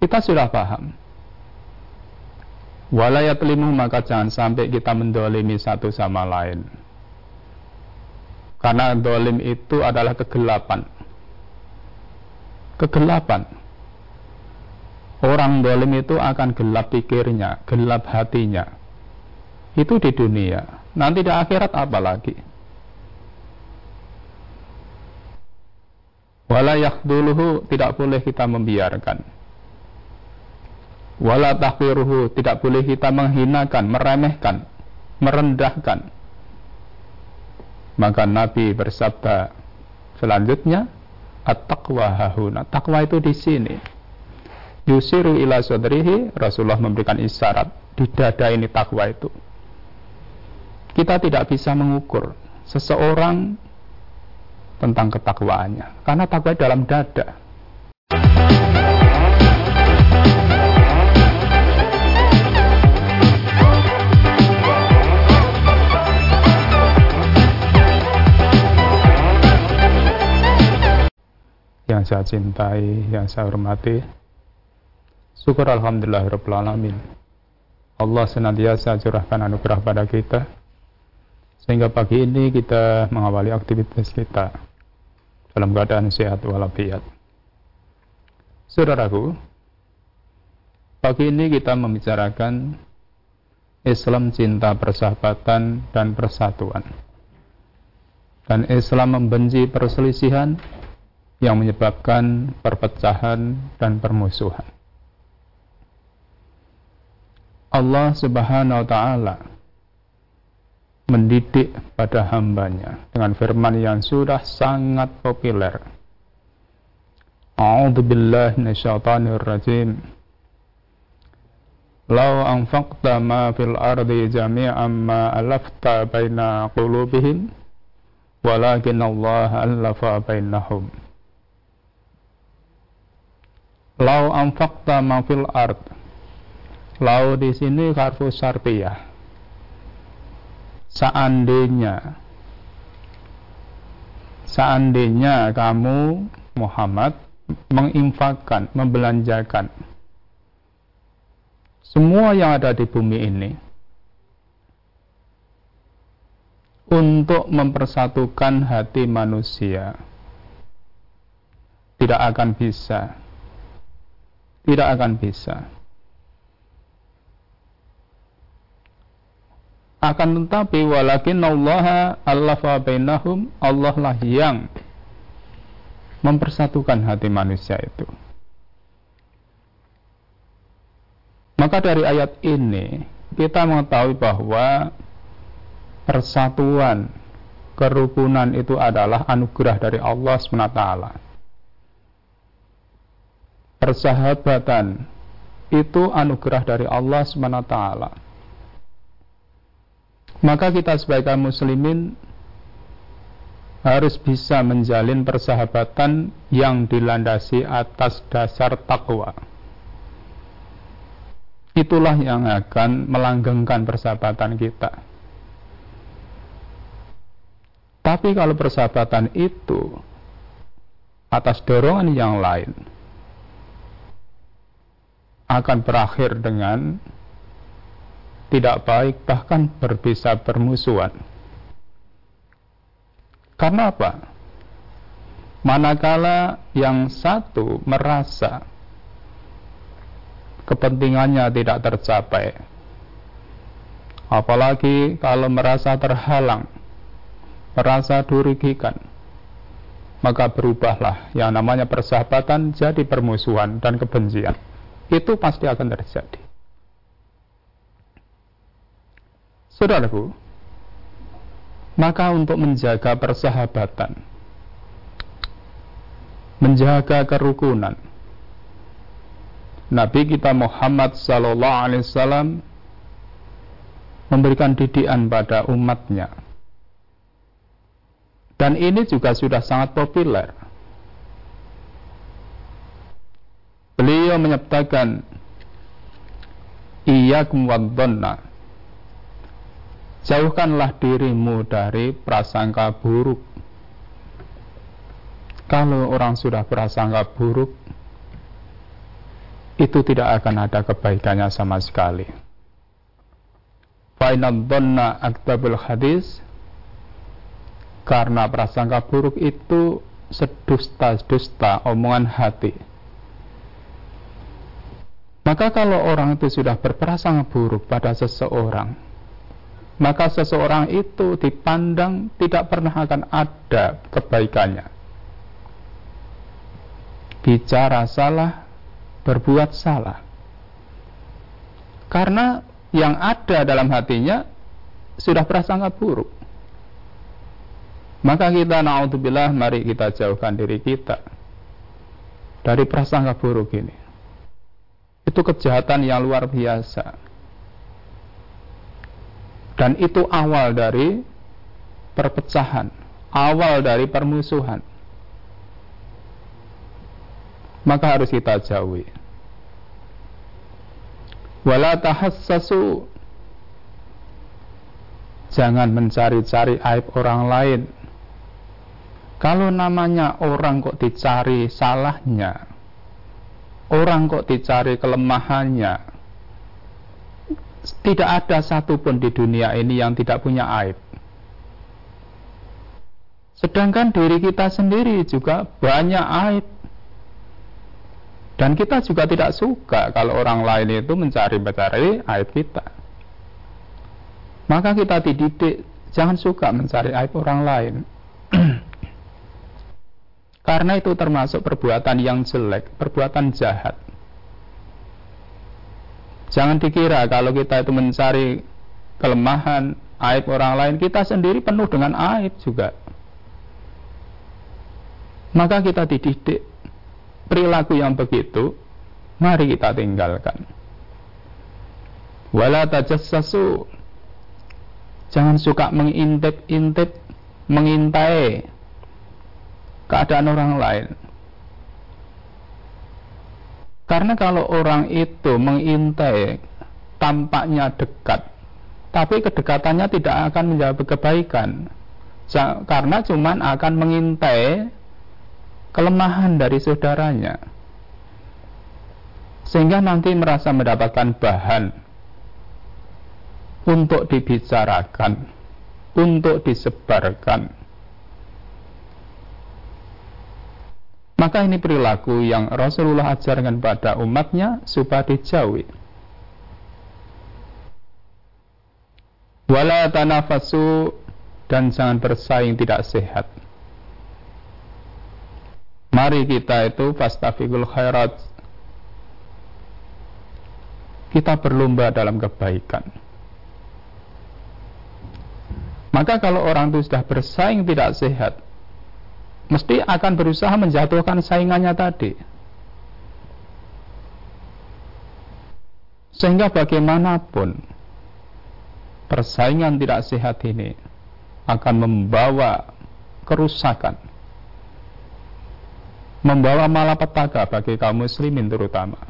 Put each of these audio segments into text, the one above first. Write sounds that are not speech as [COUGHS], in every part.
Kita sudah paham. Walayat limu maka jangan sampai kita mendolimi satu sama lain. Karena dolim itu adalah kegelapan. Kegelapan. Orang dolim itu akan gelap pikirnya, gelap hatinya. Itu di dunia. Nanti di akhirat apa lagi? Walayak duluhu tidak boleh kita membiarkan wala tahqiruhu tidak boleh kita menghinakan, meremehkan, merendahkan. Maka Nabi bersabda selanjutnya at-taqwa hahuna. Takwa itu di sini. Yusiru ila sodrihi Rasulullah memberikan isyarat di dada ini takwa itu. Kita tidak bisa mengukur seseorang tentang ketakwaannya karena takwa dalam dada. Yang saya cintai, yang saya hormati. Syukur Alhamdulillah Alamin. Allah senantiasa curahkan anugerah pada kita. Sehingga pagi ini kita mengawali aktivitas kita dalam keadaan sehat walafiat. Saudaraku, pagi ini kita membicarakan Islam cinta persahabatan dan persatuan. Dan Islam membenci perselisihan yang menyebabkan perpecahan dan permusuhan. Allah Subhanahu wa taala mendidik pada hambanya dengan firman yang sudah sangat populer. A'udzu billahi minasyaitonir rajim. Lau anfaqta ma fil ardi jami'an ma alafta baina qulubihim walakin Allah alafa bainahum. Lau amfakta mafil art. Lau di sini karfu sarpiyah. Seandainya seandainya kamu Muhammad menginfakkan, membelanjakan semua yang ada di bumi ini untuk mempersatukan hati manusia tidak akan bisa tidak akan bisa. Akan tetapi walakin Allah Allah bainahum Allah lah yang mempersatukan hati manusia itu. Maka dari ayat ini kita mengetahui bahwa persatuan kerukunan itu adalah anugerah dari Allah SWT persahabatan itu anugerah dari Allah SWT. Maka kita sebagai muslimin harus bisa menjalin persahabatan yang dilandasi atas dasar takwa. Itulah yang akan melanggengkan persahabatan kita. Tapi kalau persahabatan itu atas dorongan yang lain, akan berakhir dengan tidak baik bahkan berbisa bermusuhan. Karena apa? Manakala yang satu merasa kepentingannya tidak tercapai, apalagi kalau merasa terhalang, merasa dirugikan, maka berubahlah yang namanya persahabatan jadi permusuhan dan kebencian itu pasti akan terjadi. Saudaraku, maka untuk menjaga persahabatan, menjaga kerukunan, Nabi kita Muhammad Sallallahu Alaihi Wasallam memberikan didikan pada umatnya. Dan ini juga sudah sangat populer Beliau menyebutkan Iyakum wadhanna Jauhkanlah dirimu dari prasangka buruk Kalau orang sudah prasangka buruk itu tidak akan ada kebaikannya sama sekali. Fainal donna aktabul hadis karena prasangka buruk itu sedusta-dusta omongan hati. Maka kalau orang itu sudah berprasangka buruk pada seseorang, maka seseorang itu dipandang tidak pernah akan ada kebaikannya. Bicara salah, berbuat salah. Karena yang ada dalam hatinya sudah prasangka buruk. Maka kita naudzubillah mari kita jauhkan diri kita dari prasangka buruk ini. Itu kejahatan yang luar biasa. Dan itu awal dari perpecahan, awal dari permusuhan. Maka harus kita jauhi wala tahassasu jangan mencari-cari aib orang lain kalau namanya orang kok dicari salahnya orang kok dicari kelemahannya tidak ada satupun di dunia ini yang tidak punya aib sedangkan diri kita sendiri juga banyak aib dan kita juga tidak suka kalau orang lain itu mencari-mencari aib kita. Maka kita dididik jangan suka mencari aib orang lain. [CLEARS THROAT] Karena itu termasuk perbuatan yang jelek, perbuatan jahat. Jangan dikira kalau kita itu mencari kelemahan, aib orang lain, kita sendiri penuh dengan aib juga. Maka kita dididik perilaku yang begitu, mari kita tinggalkan. Wala tajassasu. Jangan suka mengintip-intip, mengintai keadaan orang lain. Karena kalau orang itu mengintai tampaknya dekat, tapi kedekatannya tidak akan menjawab kebaikan. Karena cuman akan mengintai kelemahan dari saudaranya sehingga nanti merasa mendapatkan bahan untuk dibicarakan, untuk disebarkan. Maka ini perilaku yang Rasulullah ajarkan pada umatnya supaya dijauhi. Wala tanafasu dan jangan bersaing tidak sehat. Mari kita itu fastafiqul khairat. Kita berlomba dalam kebaikan. Maka kalau orang itu sudah bersaing tidak sehat, mesti akan berusaha menjatuhkan saingannya tadi. Sehingga bagaimanapun persaingan tidak sehat ini akan membawa kerusakan membawa malapetaka bagi kaum muslimin terutama.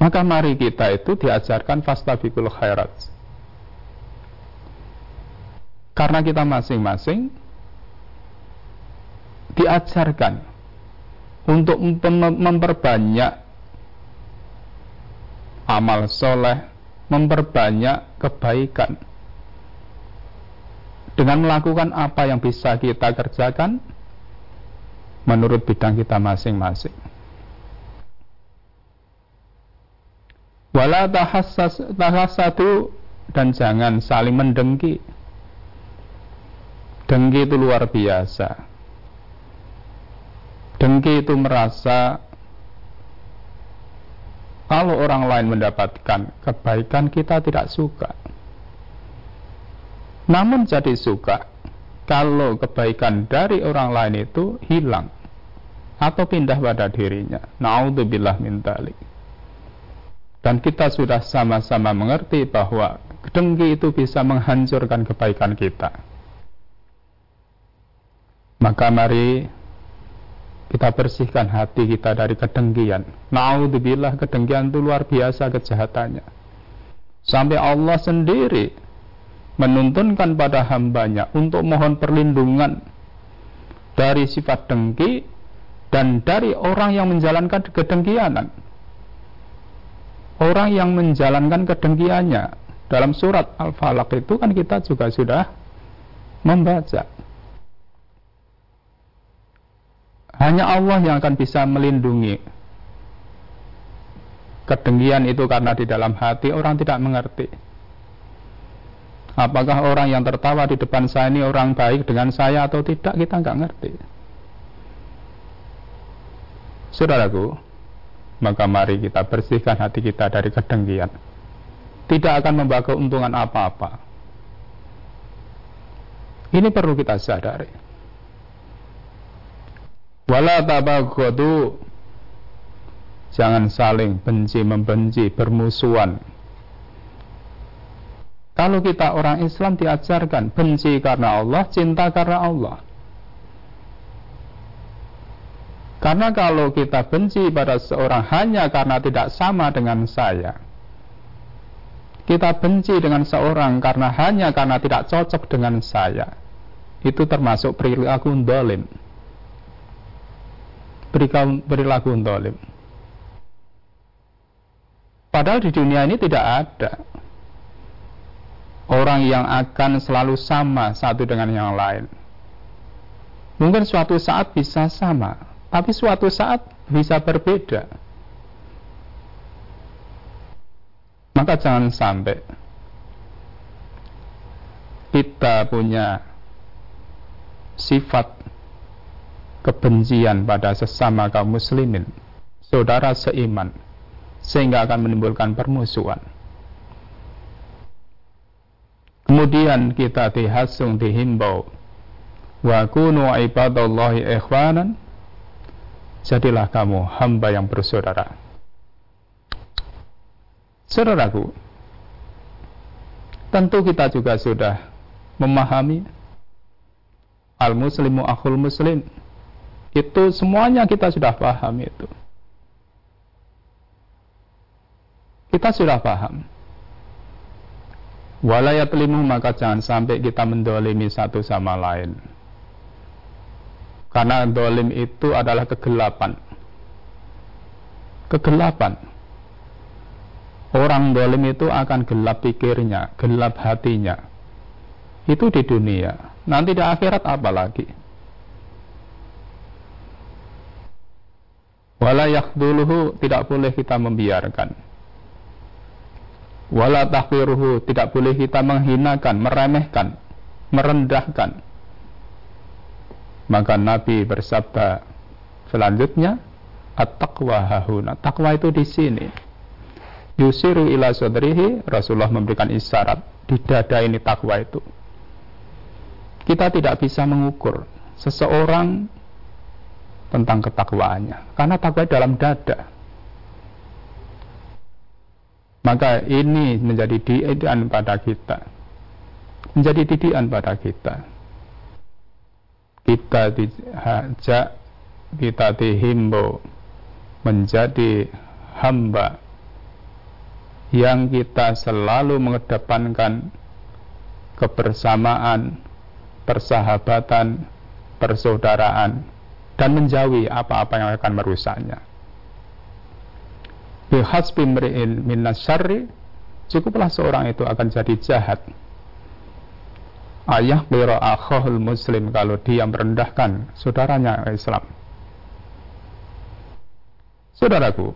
Maka mari kita itu diajarkan fastabikul khairat. Karena kita masing-masing diajarkan untuk memperbanyak amal soleh, memperbanyak kebaikan dengan melakukan apa yang bisa kita kerjakan menurut bidang kita masing-masing. Wala tahassatu dan jangan saling mendengki. Dengki itu luar biasa. Dengki itu merasa kalau orang lain mendapatkan kebaikan kita tidak suka. Namun jadi suka kalau kebaikan dari orang lain itu hilang atau pindah pada dirinya. Naudzubillah min dalik. Dan kita sudah sama-sama mengerti bahwa dengki itu bisa menghancurkan kebaikan kita. Maka mari kita bersihkan hati kita dari kedengkian. Naudzubillah kedengkian itu luar biasa kejahatannya. Sampai Allah sendiri menuntunkan pada hambanya untuk mohon perlindungan dari sifat dengki dan dari orang yang menjalankan kedengkianan. Orang yang menjalankan kedengkiannya dalam surat Al-Falaq itu kan kita juga sudah membaca. Hanya Allah yang akan bisa melindungi kedengkian itu karena di dalam hati orang tidak mengerti. Apakah orang yang tertawa di depan saya ini orang baik dengan saya atau tidak kita nggak ngerti. Saudaraku, maka mari kita bersihkan hati kita dari kedengkian. Tidak akan membawa keuntungan apa-apa. Ini perlu kita sadari. Wala tabaghadu Jangan saling benci membenci, bermusuhan. Kalau kita orang Islam diajarkan benci karena Allah, cinta karena Allah. Karena kalau kita benci pada seorang hanya karena tidak sama dengan saya, kita benci dengan seorang karena hanya karena tidak cocok dengan saya, itu termasuk perilaku dolim. Perilaku dolim. Padahal di dunia ini tidak ada orang yang akan selalu sama satu dengan yang lain. Mungkin suatu saat bisa sama, tapi suatu saat bisa berbeda. Maka jangan sampai kita punya sifat kebencian pada sesama kaum muslimin, saudara seiman, sehingga akan menimbulkan permusuhan. Kemudian kita dihasung, dihimbau, wa kunu ibadallahi ikhwanan, jadilah kamu hamba yang bersaudara. Saudaraku, tentu kita juga sudah memahami al-muslimu akhul muslim. Itu semuanya kita sudah paham itu. Kita sudah paham. Walayat limu maka jangan sampai kita mendolimi satu sama lain. Karena dolim itu adalah kegelapan. Kegelapan. Orang dolim itu akan gelap pikirnya, gelap hatinya. Itu di dunia. Nanti di akhirat apa lagi? Walayak duluhu tidak boleh kita membiarkan. Wala tahfiruhu tidak boleh kita menghinakan, meremehkan, merendahkan maka Nabi bersabda selanjutnya, at-taqwa hahuna. Takwa itu di sini. Yusiru ila sodrihi, Rasulullah memberikan isyarat di dada ini takwa itu. Kita tidak bisa mengukur seseorang tentang ketakwaannya karena takwa dalam dada. Maka ini menjadi didikan pada kita. Menjadi didikan pada kita kita diajak kita dihimbau menjadi hamba yang kita selalu mengedepankan kebersamaan, persahabatan, persaudaraan dan menjauhi apa-apa yang akan merusaknya. Bihasbi mri'in minas syarri cukuplah seorang itu akan jadi jahat ayah biro akhul muslim kalau dia merendahkan saudaranya Islam. Saudaraku,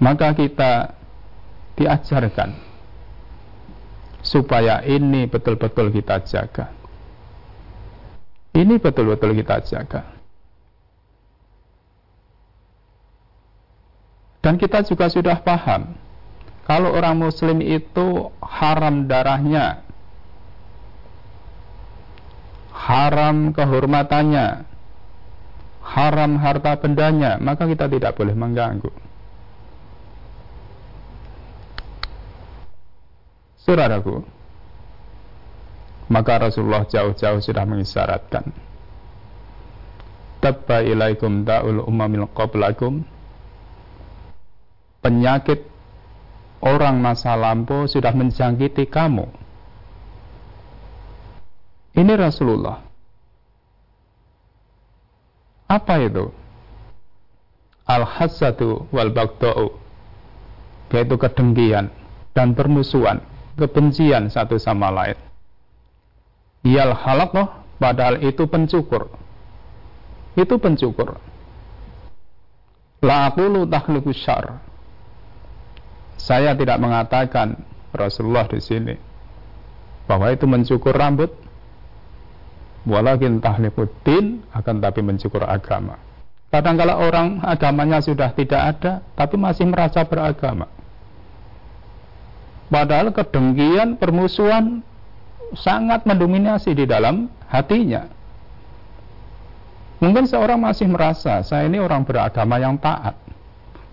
maka kita diajarkan supaya ini betul-betul kita jaga. Ini betul-betul kita jaga. Dan kita juga sudah paham kalau orang muslim itu haram darahnya, haram kehormatannya, haram harta bendanya, maka kita tidak boleh mengganggu. Saudaraku, maka Rasulullah jauh-jauh sudah mengisyaratkan tabba ilaikum da'ul umamil qablakum penyakit orang masa lampau sudah menjangkiti kamu. Ini Rasulullah. Apa itu? Al-hasadu wal bagda'u yaitu kedengkian dan permusuhan, kebencian satu sama lain. Iyal loh, padahal itu pencukur. Itu pencukur. La aqulu syar. Saya tidak mengatakan Rasulullah di sini bahwa itu mencukur rambut walakin tahliquddin akan tapi mencukur agama. Kadang kala orang agamanya sudah tidak ada tapi masih merasa beragama. Padahal kedengkian, permusuhan sangat mendominasi di dalam hatinya. Mungkin seorang masih merasa saya ini orang beragama yang taat.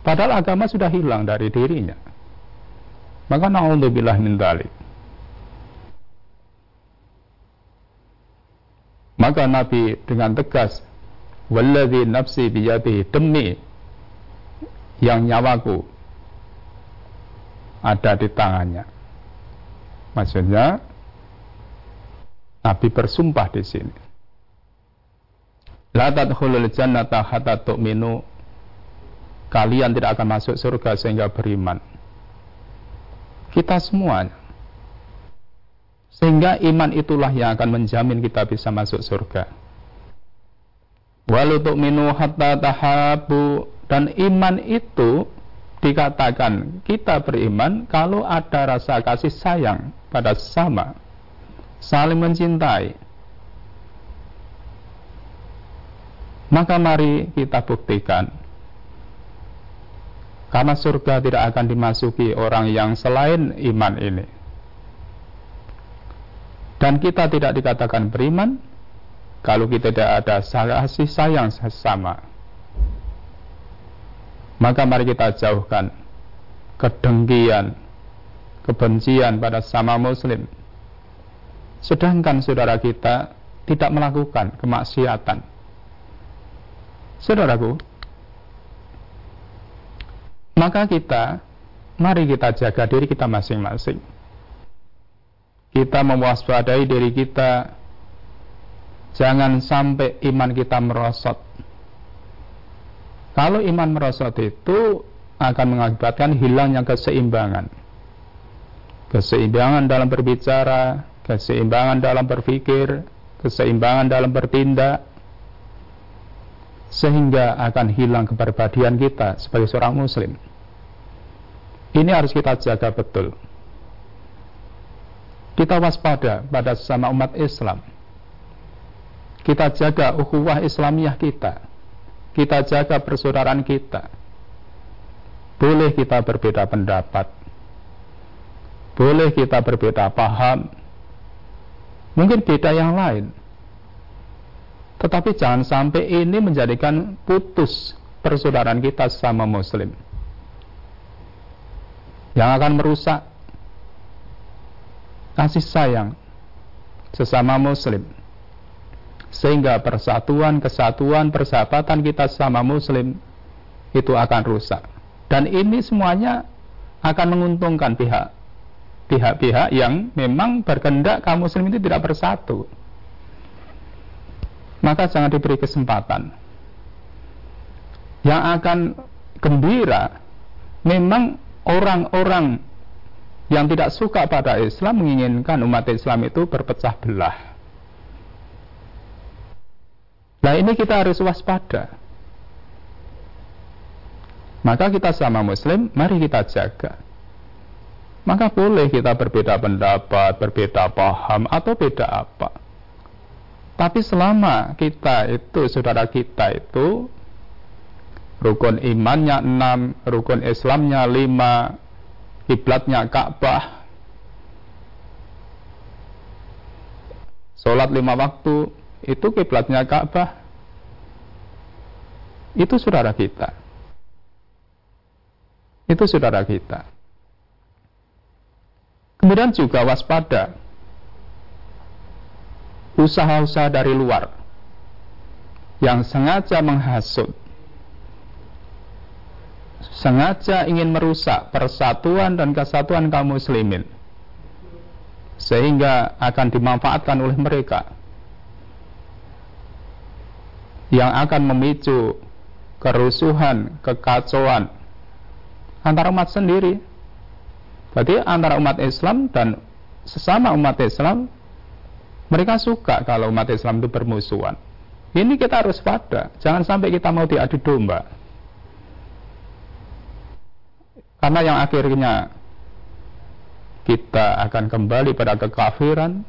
Padahal agama sudah hilang dari dirinya. Maka na'udzubillah min dalik. Maka Nabi dengan tegas, "Walladzi nafsi biyadihi demi yang nyawaku ada di tangannya." Maksudnya Nabi bersumpah di sini. La tadkhulul jannata hatta tu'minu. Kalian tidak akan masuk surga sehingga beriman. Kita semuanya. Sehingga iman itulah yang akan menjamin kita bisa masuk surga. Walau minu hatta tahabu dan iman itu dikatakan kita beriman kalau ada rasa kasih sayang pada sesama, saling mencintai. Maka mari kita buktikan karena surga tidak akan dimasuki orang yang selain iman ini dan kita tidak dikatakan beriman kalau kita tidak ada kasih sayang sesama. Maka mari kita jauhkan kedengkian, kebencian pada sama muslim. Sedangkan saudara kita tidak melakukan kemaksiatan. Saudaraku, maka kita mari kita jaga diri kita masing-masing. Kita mewaspadai diri kita. Jangan sampai iman kita merosot. Kalau iman merosot itu akan mengakibatkan hilangnya keseimbangan. Keseimbangan dalam berbicara keseimbangan dalam berpikir keseimbangan dalam bertindak sehingga akan hilang kepribadian kita sebagai seorang muslim ini harus kita jaga betul kita waspada pada sesama umat Islam. Kita jaga ukhuwah Islamiyah kita. Kita jaga persaudaraan kita. Boleh kita berbeda pendapat. Boleh kita berbeda paham. Mungkin beda yang lain. Tetapi jangan sampai ini menjadikan putus persaudaraan kita sama muslim. Yang akan merusak kasih sayang sesama muslim sehingga persatuan, kesatuan, persahabatan kita sama muslim itu akan rusak. Dan ini semuanya akan menguntungkan pihak pihak-pihak yang memang berkendak kaum muslim itu tidak bersatu. Maka jangan diberi kesempatan. Yang akan gembira memang orang-orang yang tidak suka pada Islam menginginkan umat Islam itu berpecah belah. Nah ini kita harus waspada. Maka kita sama muslim, mari kita jaga. Maka boleh kita berbeda pendapat, berbeda paham, atau beda apa. Tapi selama kita itu, saudara kita itu, rukun imannya enam, rukun Islamnya lima, kiblatnya Ka'bah sholat lima waktu itu kiblatnya Ka'bah. Itu saudara kita. Itu saudara kita kemudian juga waspada usaha-usaha dari luar yang sengaja menghasut sengaja ingin merusak persatuan dan kesatuan kaum muslimin sehingga akan dimanfaatkan oleh mereka yang akan memicu kerusuhan, kekacauan antara umat sendiri. Berarti antara umat Islam dan sesama umat Islam mereka suka kalau umat Islam itu bermusuhan. Ini kita harus pada, jangan sampai kita mau diadu domba. Karena yang akhirnya kita akan kembali pada kekafiran,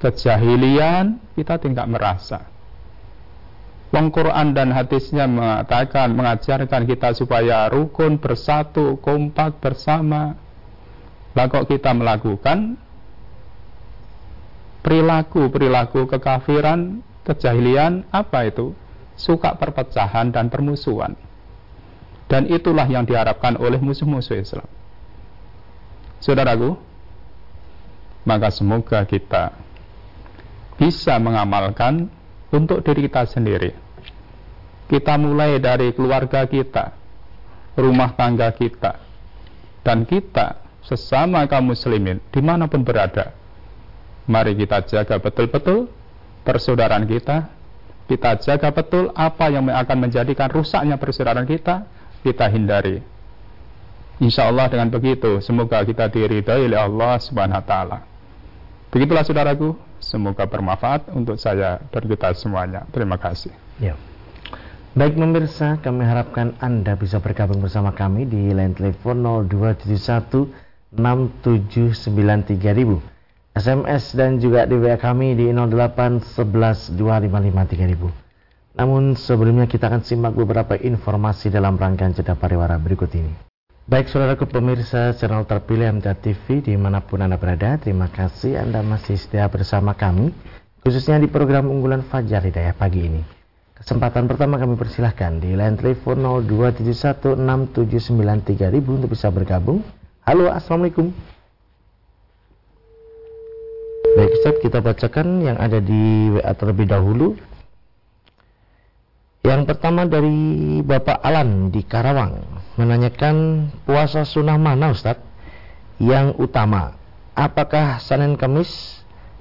kejahilian, kita tidak merasa. Wong Quran dan hadisnya mengatakan, mengajarkan kita supaya rukun, bersatu, kompak, bersama. Lah kita melakukan perilaku-perilaku kekafiran, kejahilian, apa itu? Suka perpecahan dan permusuhan. Dan itulah yang diharapkan oleh musuh-musuh Islam. Saudaraku, maka semoga kita bisa mengamalkan untuk diri kita sendiri. Kita mulai dari keluarga kita, rumah tangga kita, dan kita sesama kaum muslimin di mana pun berada. Mari kita jaga betul-betul persaudaraan kita, kita jaga betul apa yang akan menjadikan rusaknya persaudaraan kita, kita hindari. Insya Allah dengan begitu, semoga kita diridhai oleh Allah Subhanahu wa taala. Begitulah saudaraku, Semoga bermanfaat untuk saya dan kita semuanya. Terima kasih. Ya. Baik pemirsa, kami harapkan Anda bisa bergabung bersama kami di line telepon 0271 6793000. SMS dan juga di WA kami di 08 11 255 Namun sebelumnya kita akan simak beberapa informasi dalam rangkaian jeda pariwara berikut ini. Baik saudaraku pemirsa channel terpilih MTA TV di mana pun Anda berada, terima kasih Anda masih setia bersama kami, khususnya di program unggulan Fajar Hidayah pagi ini. Kesempatan pertama kami persilahkan di line telepon 02716793.000 untuk bisa bergabung. Halo, Assalamualaikum. Baik Ustaz, kita bacakan yang ada di WA terlebih dahulu. Yang pertama dari Bapak Alan di Karawang menanyakan puasa sunnah mana Ustadz yang utama apakah Senin Kamis?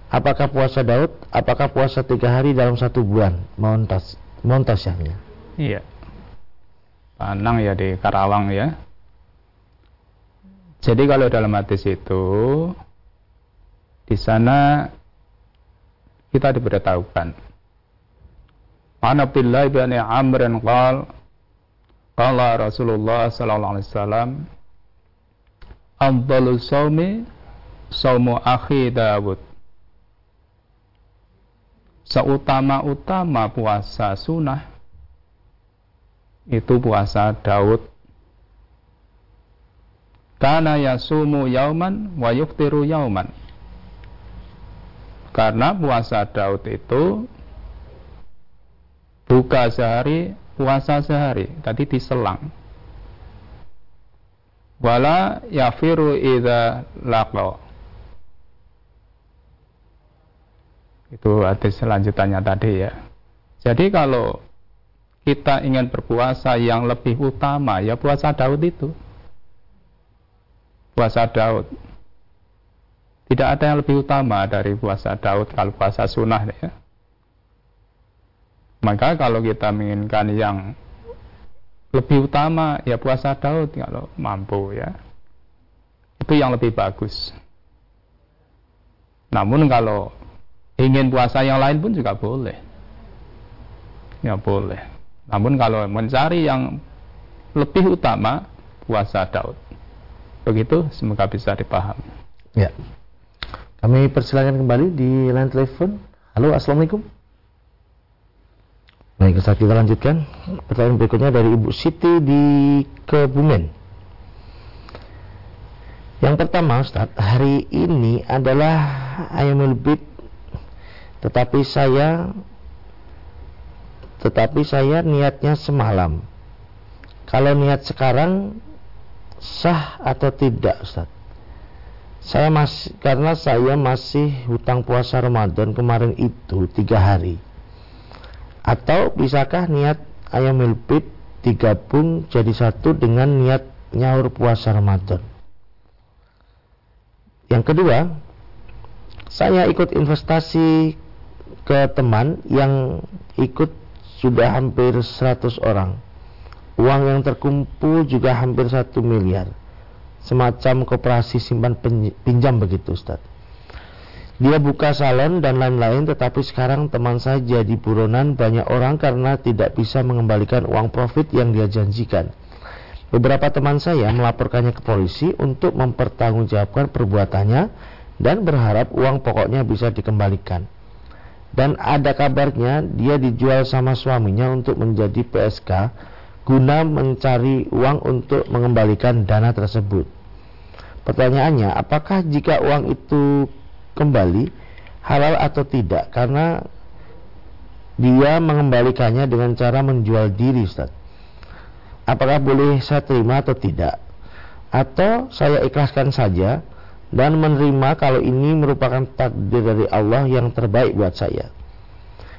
Apakah puasa Daud? Apakah puasa tiga hari dalam satu bulan? Mohon tas mohon tasyahnya iya. Panang ya di Karawang ya. Jadi kalau dalam hadis itu di sana kita diberitahukan An Abdullah bin Amr qal Qala Rasulullah sallallahu alaihi wasallam Afdalul saumi saumu akhi Dawud. Seutama-utama puasa sunnah itu puasa Daud Karena yasumu yauman wa yuftiru yauman. Karena puasa Daud itu buka sehari puasa sehari. Tadi diselang. Wala yafiru idza laqa. Itu hadis selanjutnya tadi ya. Jadi kalau kita ingin berpuasa yang lebih utama ya puasa Daud itu. Puasa Daud. Tidak ada yang lebih utama dari puasa Daud kalau puasa sunnah ya maka kalau kita menginginkan yang lebih utama ya puasa Daud kalau mampu ya. Itu yang lebih bagus. Namun kalau ingin puasa yang lain pun juga boleh. Ya boleh. Namun kalau mencari yang lebih utama puasa Daud. Begitu semoga bisa dipahami. Ya. Kami persilakan kembali di line telepon. Halo, Assalamualaikum. Baik, Ustaz kita lanjutkan. Pertanyaan berikutnya dari Ibu Siti di Kebumen. Yang pertama, Ustaz, hari ini adalah ayam Bid tetapi saya tetapi saya niatnya semalam. Kalau niat sekarang sah atau tidak, Ustaz? Saya masih karena saya masih hutang puasa Ramadan kemarin itu tiga hari atau bisakah niat ayam milpit digabung jadi satu dengan niat nyaur puasa Ramadan? Yang kedua, saya ikut investasi ke teman yang ikut sudah hampir 100 orang. Uang yang terkumpul juga hampir 1 miliar. Semacam koperasi simpan pinjam begitu Ustaz. Dia buka salon dan lain-lain tetapi sekarang teman saya jadi buronan banyak orang karena tidak bisa mengembalikan uang profit yang dia janjikan. Beberapa teman saya melaporkannya ke polisi untuk mempertanggungjawabkan perbuatannya dan berharap uang pokoknya bisa dikembalikan. Dan ada kabarnya dia dijual sama suaminya untuk menjadi PSK guna mencari uang untuk mengembalikan dana tersebut. Pertanyaannya, apakah jika uang itu kembali halal atau tidak karena dia mengembalikannya dengan cara menjual diri Ustaz. Apakah boleh saya terima atau tidak? Atau saya ikhlaskan saja dan menerima kalau ini merupakan takdir dari Allah yang terbaik buat saya.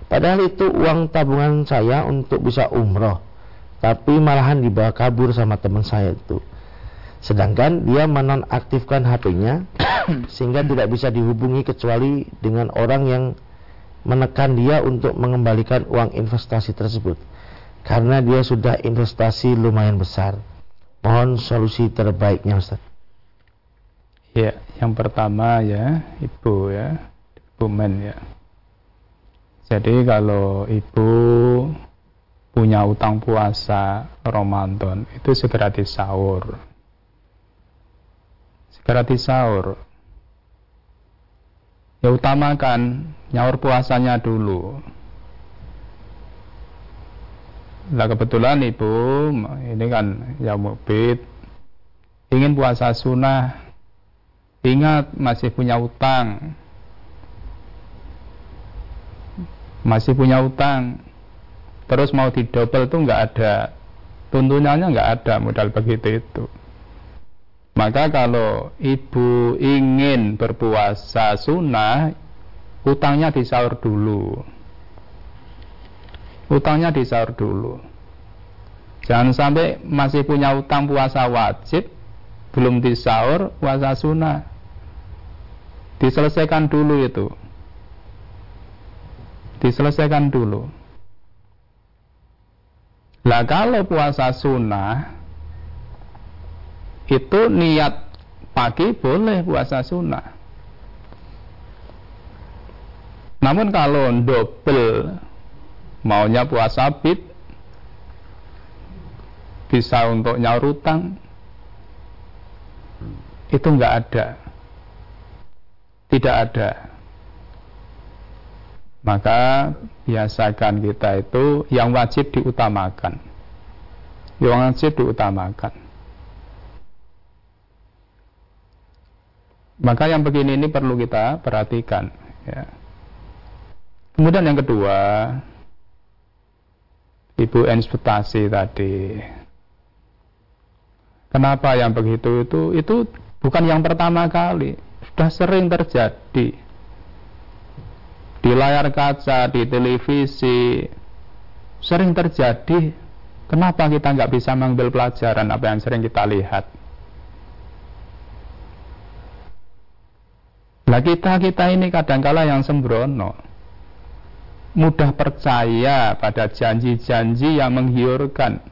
Padahal itu uang tabungan saya untuk bisa umroh, tapi malahan dibawa kabur sama teman saya itu. Sedangkan dia menonaktifkan HP-nya [COUGHS] sehingga tidak bisa dihubungi kecuali dengan orang yang menekan dia untuk mengembalikan uang investasi tersebut. Karena dia sudah investasi lumayan besar. Mohon solusi terbaiknya Ustaz. Ya, yang pertama ya, Ibu ya, Ibu Men ya. Jadi kalau Ibu punya utang puasa Ramadan itu segera disaur berarti sahur. Ya utamakan nyaur puasanya dulu. Lah kebetulan ibu ini kan ya mubit ingin puasa sunnah. Ingat masih punya utang. Masih punya utang. Terus mau didobel tuh nggak ada. Tuntunannya nggak ada modal begitu itu maka kalau ibu ingin berpuasa sunnah, utangnya disaur dulu. Utangnya disaur dulu. Jangan sampai masih punya utang puasa wajib, belum disaur puasa sunnah. Diselesaikan dulu itu. Diselesaikan dulu. Lah kalau puasa sunnah itu niat pagi boleh puasa sunnah. Namun kalau double maunya puasa bid bisa untuk nyaur utang itu enggak ada. Tidak ada. Maka biasakan kita itu yang wajib diutamakan. Yang wajib diutamakan Maka yang begini ini perlu kita perhatikan. Ya. Kemudian yang kedua, ibu investasi tadi. Kenapa yang begitu itu? Itu bukan yang pertama kali, sudah sering terjadi di layar kaca, di televisi, sering terjadi. Kenapa kita nggak bisa mengambil pelajaran apa yang sering kita lihat? Lah kita kita ini kadangkala yang sembrono, mudah percaya pada janji-janji yang menggiurkan.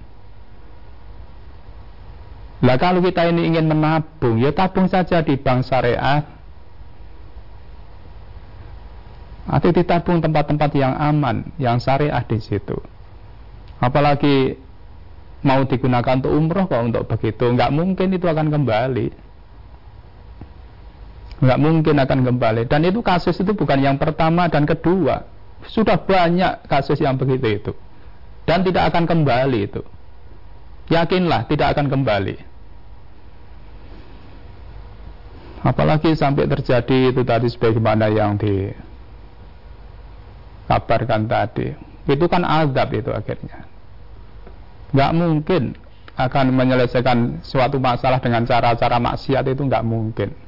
Lah kalau kita ini ingin menabung, ya tabung saja di bank syariah. Atau ditabung tempat-tempat yang aman, yang syariah di situ. Apalagi mau digunakan untuk umroh kok untuk begitu, nggak mungkin itu akan kembali nggak mungkin akan kembali. Dan itu kasus itu bukan yang pertama dan kedua. Sudah banyak kasus yang begitu itu. Dan tidak akan kembali itu. Yakinlah tidak akan kembali. Apalagi sampai terjadi itu tadi sebagaimana yang dikabarkan tadi. Itu kan azab itu akhirnya. Nggak mungkin akan menyelesaikan suatu masalah dengan cara-cara maksiat itu nggak mungkin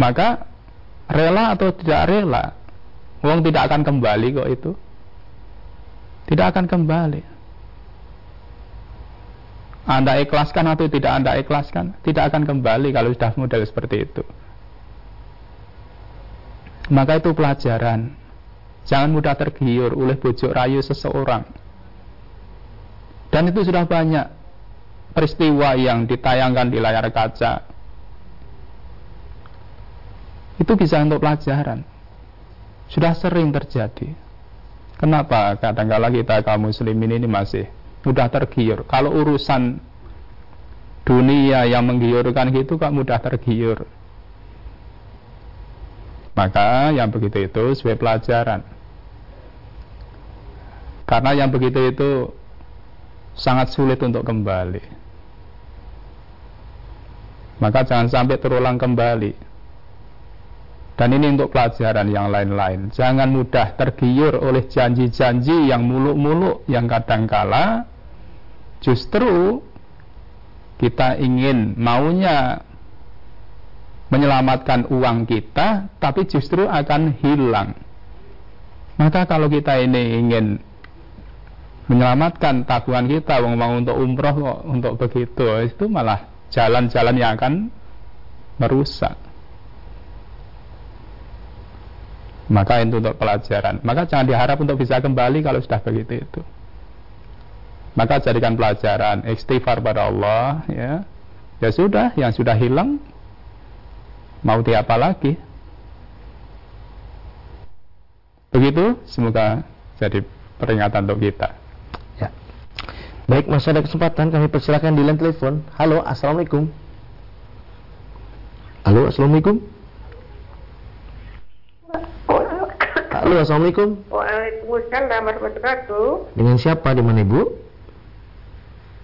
maka rela atau tidak rela uang tidak akan kembali kok itu tidak akan kembali anda ikhlaskan atau tidak anda ikhlaskan tidak akan kembali kalau sudah model seperti itu maka itu pelajaran Jangan mudah tergiur oleh bujuk rayu seseorang. Dan itu sudah banyak peristiwa yang ditayangkan di layar kaca. Itu bisa untuk pelajaran. Sudah sering terjadi. Kenapa kadang-kala kita kaum muslimin ini masih mudah tergiur? Kalau urusan dunia yang menggiurkan gitu kok mudah tergiur. Maka yang begitu itu sebagai pelajaran. Karena yang begitu itu sangat sulit untuk kembali. Maka jangan sampai terulang kembali. Dan ini untuk pelajaran yang lain-lain. Jangan mudah tergiur oleh janji-janji yang muluk-muluk yang kadangkala justru kita ingin maunya menyelamatkan uang kita tapi justru akan hilang. Maka kalau kita ini ingin menyelamatkan tabungan kita mau untuk umroh untuk begitu itu malah jalan-jalan yang akan merusak. Maka itu untuk pelajaran. Maka jangan diharap untuk bisa kembali kalau sudah begitu itu. Maka jadikan pelajaran istighfar pada Allah ya. Ya sudah, yang sudah hilang mau diapa lagi? Begitu, semoga jadi peringatan untuk kita. Ya. Baik, masih ada kesempatan kami persilakan di line telepon. Halo, assalamualaikum. Halo, assalamualaikum. Halo, assalamualaikum. Waalaikumsalam warahmatullahi wabarakatuh. Dengan siapa di mana ibu?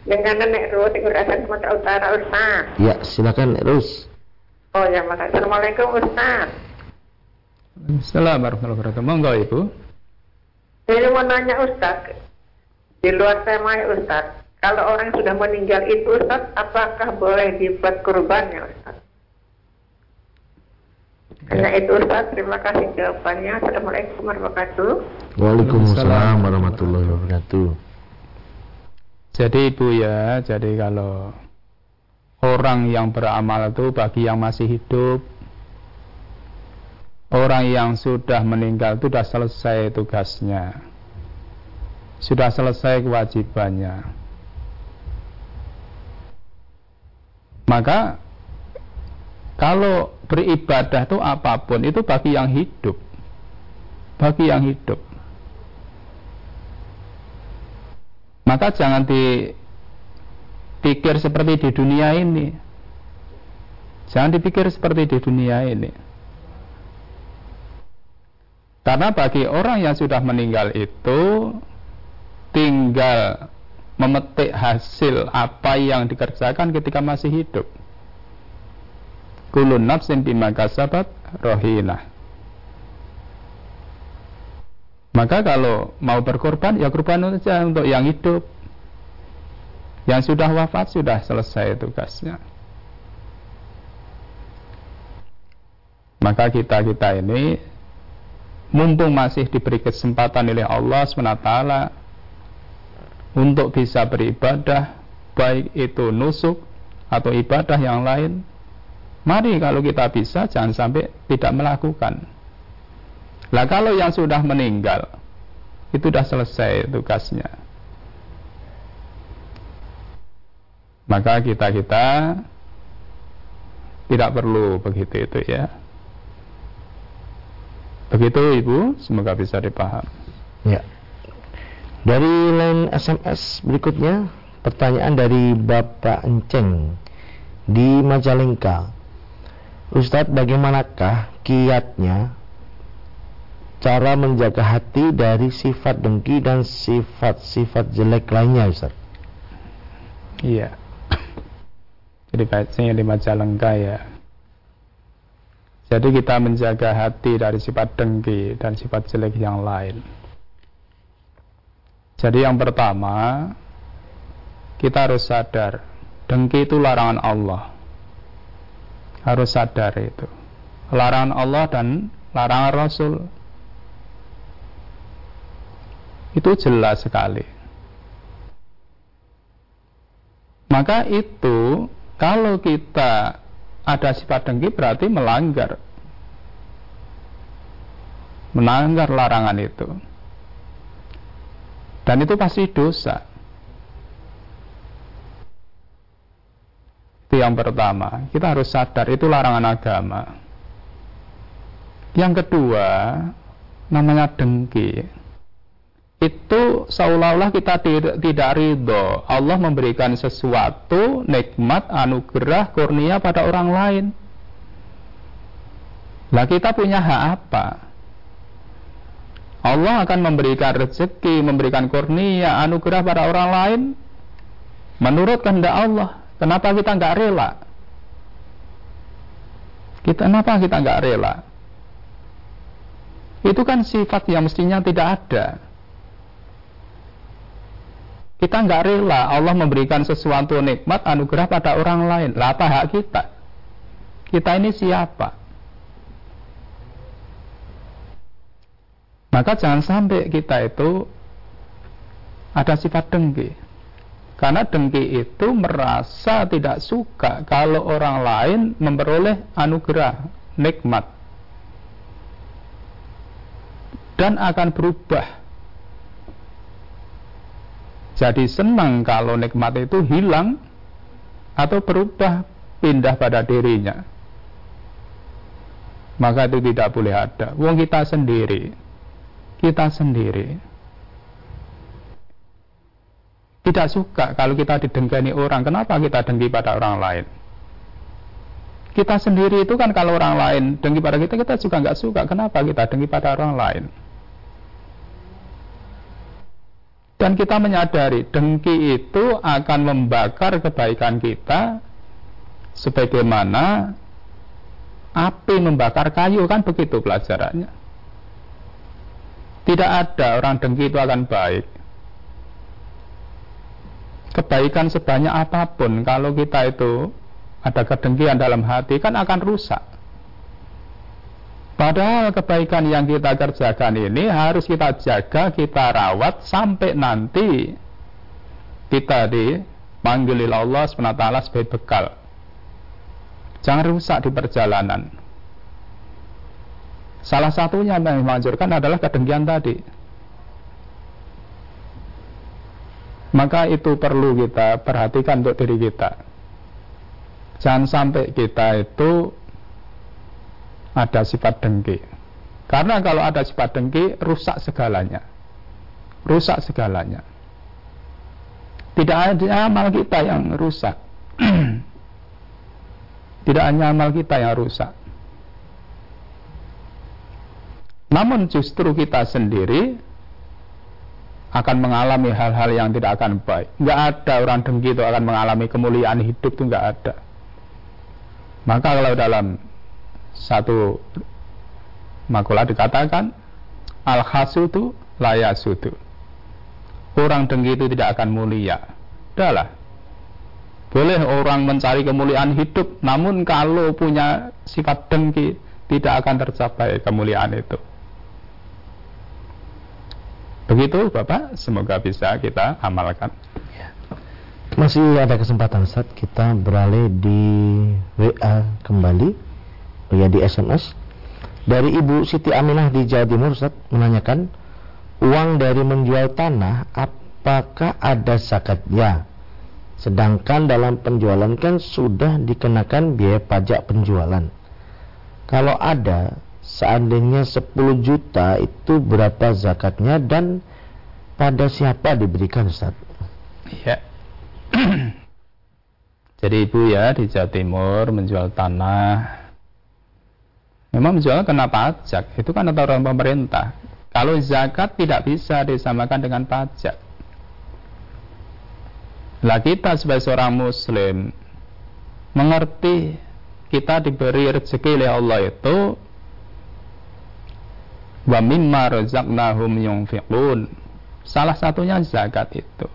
Dengan Nenek Ruth di Kurasan Sumatera Utara Ustaz. Ya, silakan Rus. Oh ya, makasih. Assalamualaikum Ustaz. Assalamualaikum warahmatullahi wabarakatuh. Monggo Ibu. Ini mau nanya Ustaz, di luar tema ya Ustaz, kalau orang sudah meninggal itu Ustaz, apakah boleh dibuat kurbannya Ustaz? Hanya itu Ustaz, terima kasih jawabannya. Assalamualaikum warahmatullahi wabarakatuh. Waalaikumsalam warahmatullahi wabarakatuh. Jadi Ibu ya, jadi kalau orang yang beramal itu bagi yang masih hidup, orang yang sudah meninggal itu sudah selesai tugasnya, sudah selesai kewajibannya. Maka kalau beribadah itu apa pun itu bagi yang hidup. Bagi yang hidup. Maka jangan dipikir seperti di dunia ini. Jangan dipikir seperti di dunia ini. Karena bagi orang yang sudah meninggal itu tinggal memetik hasil apa yang dikerjakan ketika masih hidup kulun nafsin bima kasabat rohina. Maka kalau mau berkorban, ya korban saja untuk yang hidup. Yang sudah wafat sudah selesai tugasnya. Maka kita-kita ini mumpung masih diberi kesempatan oleh Allah SWT untuk bisa beribadah baik itu nusuk atau ibadah yang lain Mari kalau kita bisa jangan sampai tidak melakukan. Lah kalau yang sudah meninggal itu sudah selesai tugasnya. Maka kita-kita tidak perlu begitu itu ya. Begitu Ibu, semoga bisa dipaham. Ya. Dari line SMS berikutnya, pertanyaan dari Bapak Enceng di Majalengka. Ustadz bagaimanakah kiatnya cara menjaga hati dari sifat dengki dan sifat-sifat jelek lainnya Ustadz? Iya. Jadi baiknya di Majalengka ya. Jadi kita menjaga hati dari sifat dengki dan sifat jelek yang lain. Jadi yang pertama, kita harus sadar, dengki itu larangan Allah harus sadar itu larangan Allah dan larangan Rasul itu jelas sekali maka itu kalau kita ada sifat dengki berarti melanggar melanggar larangan itu. Dan itu pasti dosa. Itu yang pertama. Kita harus sadar itu larangan agama. Yang kedua, namanya dengki. Itu seolah-olah kita tidak, tidak ridho. Allah memberikan sesuatu, nikmat, anugerah, kurnia pada orang lain. Lah kita punya hak apa? Allah akan memberikan rezeki, memberikan kurnia, anugerah pada orang lain menurut kehendak Allah. Kenapa kita nggak rela? Kita kenapa kita nggak rela? Itu kan sifat yang mestinya tidak ada. Kita nggak rela Allah memberikan sesuatu nikmat anugerah pada orang lain. Lah apa hak kita? Kita ini siapa? Maka jangan sampai kita itu ada sifat dengki. Karena dengki itu merasa tidak suka kalau orang lain memperoleh anugerah, nikmat. Dan akan berubah. Jadi senang kalau nikmat itu hilang atau berubah pindah pada dirinya. Maka itu tidak boleh ada. Wong kita sendiri kita sendiri tidak suka kalau kita didengkani orang. Kenapa kita dengki pada orang lain? Kita sendiri itu kan kalau orang lain dengki pada kita, kita juga nggak suka. Kenapa kita dengki pada orang lain? Dan kita menyadari dengki itu akan membakar kebaikan kita sebagaimana api membakar kayu kan begitu pelajarannya. Tidak ada orang dengki itu akan baik. Kebaikan sebanyak apa pun, kalau kita itu ada kedengkian dalam hati, kan akan rusak. Padahal kebaikan yang kita kerjakan ini harus kita jaga, kita rawat sampai nanti kita dipanggil Allah SWT sebagai bekal. Jangan rusak di perjalanan. Salah satunya yang dimanjurkan adalah kedengkian tadi. Maka itu perlu kita perhatikan untuk diri kita. Jangan sampai kita itu ada sifat dengki. Karena kalau ada sifat dengki, rusak segalanya. Rusak segalanya. Tidak hanya amal kita yang rusak. [CLEARS THROAT] Tidak hanya amal kita yang rusak namun justru kita sendiri akan mengalami hal-hal yang tidak akan baik. Nggak ada orang dengki itu akan mengalami kemuliaan hidup itu nggak ada. Maka kalau dalam satu makulah dikatakan al hasudu layasudu. Orang dengki itu tidak akan mulia. Adalah boleh orang mencari kemuliaan hidup, namun kalau punya sifat dengki tidak akan tercapai kemuliaan itu. Begitu Bapak, semoga bisa kita amalkan. Ya. Masih ada kesempatan saat kita beralih di WA kembali, ya di SMS. Dari Ibu Siti Aminah di Jawa Timur Ustaz menanyakan, uang dari menjual tanah apakah ada zakatnya? Sedangkan dalam penjualan kan sudah dikenakan biaya pajak penjualan. Kalau ada, seandainya 10 juta itu berapa zakatnya dan pada siapa diberikan Ustaz? Ya. [CLEARS THROAT] Jadi ibu ya di Jawa Timur menjual tanah. Memang menjual kena pajak, itu kan aturan pemerintah. Kalau zakat tidak bisa disamakan dengan pajak. Lah kita sebagai seorang muslim mengerti kita diberi rezeki oleh Allah itu wa mimma razaqnahum yunfiqun. Salah satunya zakat itu.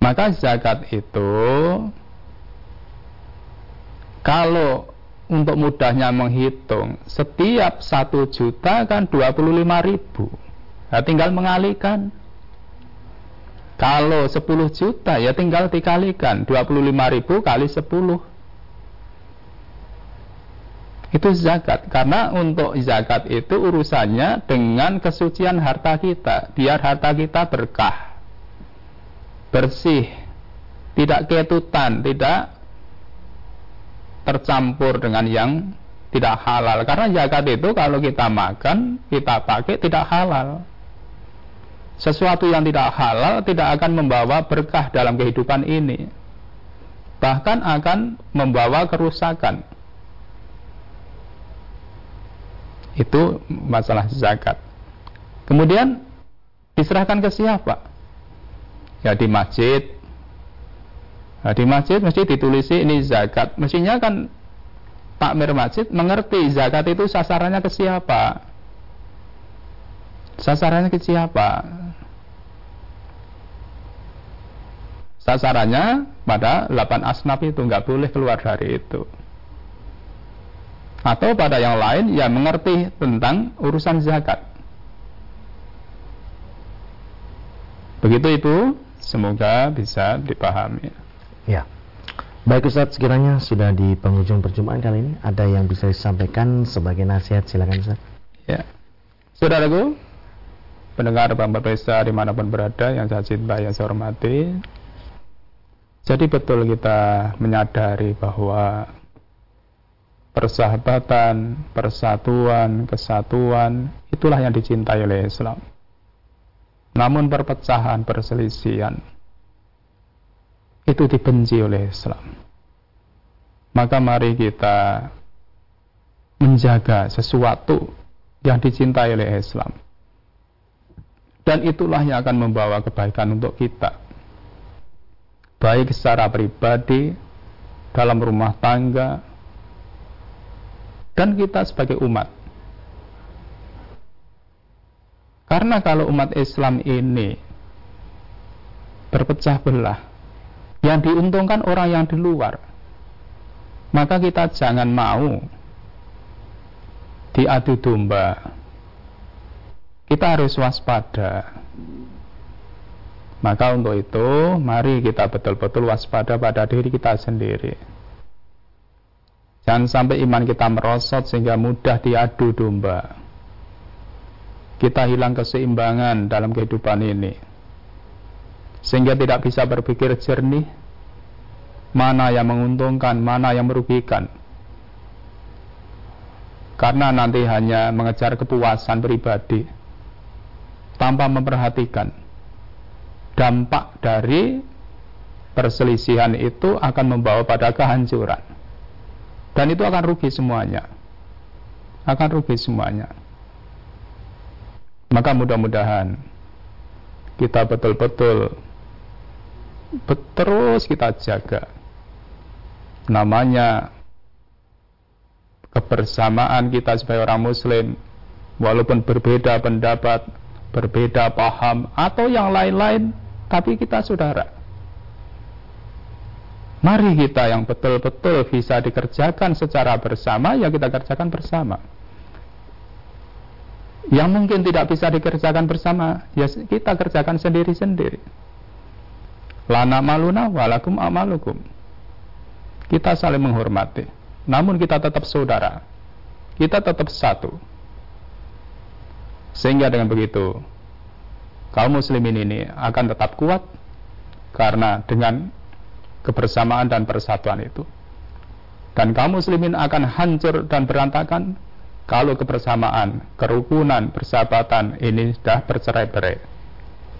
Maka zakat itu kalau untuk mudahnya menghitung setiap satu juta kan 25 ribu nah, tinggal mengalihkan kalau 10 juta ya tinggal dikalikan 25 ribu kali 10 Itu zakat karena untuk zakat itu urusannya dengan kesucian harta kita, biar harta kita berkah, bersih, tidak ketutan, tidak tercampur dengan yang tidak halal. Karena zakat itu kalau kita makan, kita pakai tidak halal. Sesuatu yang tidak halal tidak akan membawa berkah dalam kehidupan ini. Bahkan akan membawa kerusakan. Itu masalah zakat. Kemudian diserahkan ke siapa? Ya di masjid. Nah, di masjid mesti ditulisi ini zakat. Mestinya kan takmir masjid mengerti zakat itu sasarannya ke siapa. Sasarannya ke siapa? sasarannya pada 8 asnaf itu nggak boleh keluar dari itu atau pada yang lain yang mengerti tentang urusan zakat. Begitu itu semoga bisa dipahami. Ya. Baik Ustaz, sekiranya sudah di penghujung perjumpaan kali ini, ada yang bisa disampaikan sebagai nasihat, silakan Ustaz. Ya, saudaraku, pendengar Bang Bapesa di mana pun berada, yang saya cintai, yang saya hormati, jadi betul kita menyadari bahwa persahabatan, persatuan, kesatuan itulah yang dicintai oleh Islam. Namun perpecahan, perselisihan itu dibenci oleh Islam. Maka mari kita menjaga sesuatu yang dicintai oleh Islam. Dan itulah yang akan membawa kebaikan untuk kita baik secara pribadi, dalam rumah tangga, dan kita sebagai umat. Karena kalau umat Islam ini berpecah belah, yang diuntungkan orang yang di luar, maka kita jangan mau diadu domba. Kita harus waspada. Maka untuk itu, mari kita betul-betul waspada pada diri kita sendiri. Jangan sampai iman kita merosot sehingga mudah diadu domba. Kita hilang keseimbangan dalam kehidupan ini. Sehingga tidak bisa berpikir jernih, mana yang menguntungkan, mana yang merugikan. Karena nanti hanya mengejar kepuasan pribadi tanpa memperhatikan dampak dari perselisihan itu akan membawa pada kehancuran. Dan itu akan rugi semuanya. Akan rugi semuanya. Maka mudah-mudahan kita betul-betul terus kita jaga namanya kebersamaan kita sebagai orang muslim walaupun berbeda pendapat berbeda paham atau yang lain-lain tapi kita saudara. Mari kita yang betul-betul bisa dikerjakan secara bersama, ya kita kerjakan bersama. Yang mungkin tidak bisa dikerjakan bersama, ya kita kerjakan sendiri-sendiri. Lana maluna walakum amalukum. Kita saling menghormati. Namun kita tetap saudara. Kita tetap satu. Sehingga dengan begitu, kaum muslimin ini akan tetap kuat karena dengan kebersamaan dan persatuan itu. Dan kaum muslimin akan hancur dan berantakan kalau kebersamaan, kerukunan, persahabatan ini sudah bercerai-berai.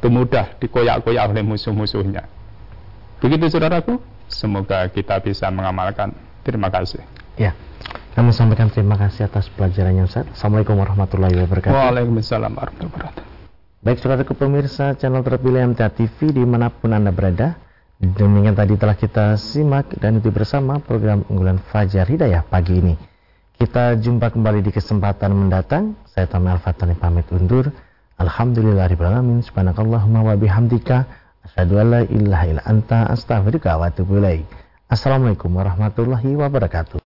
Itu mudah dikoyak-koyak oleh musuh-musuhnya. Begitu saudaraku, semoga kita bisa mengamalkan. Terima kasih. Ya. Kami sampaikan terima kasih atas pelajarannya Ustaz. Assalamualaikum warahmatullahi wabarakatuh. Waalaikumsalam warahmatullahi wabarakatuh. Baik saudara pemirsa channel terpilih MTA TV di mana pun Anda berada Demikian tadi telah kita simak dan itu bersama program unggulan Fajar Hidayah pagi ini. Kita jumpa kembali di kesempatan mendatang. Saya Tami Al-Fatani pamit undur. Alhamdulillahirrahmanirrahim. Subhanakallahumma wa bihamdika. Asyadu an la ilaha illa anta astaghfirullah wa atubu Assalamualaikum warahmatullahi wabarakatuh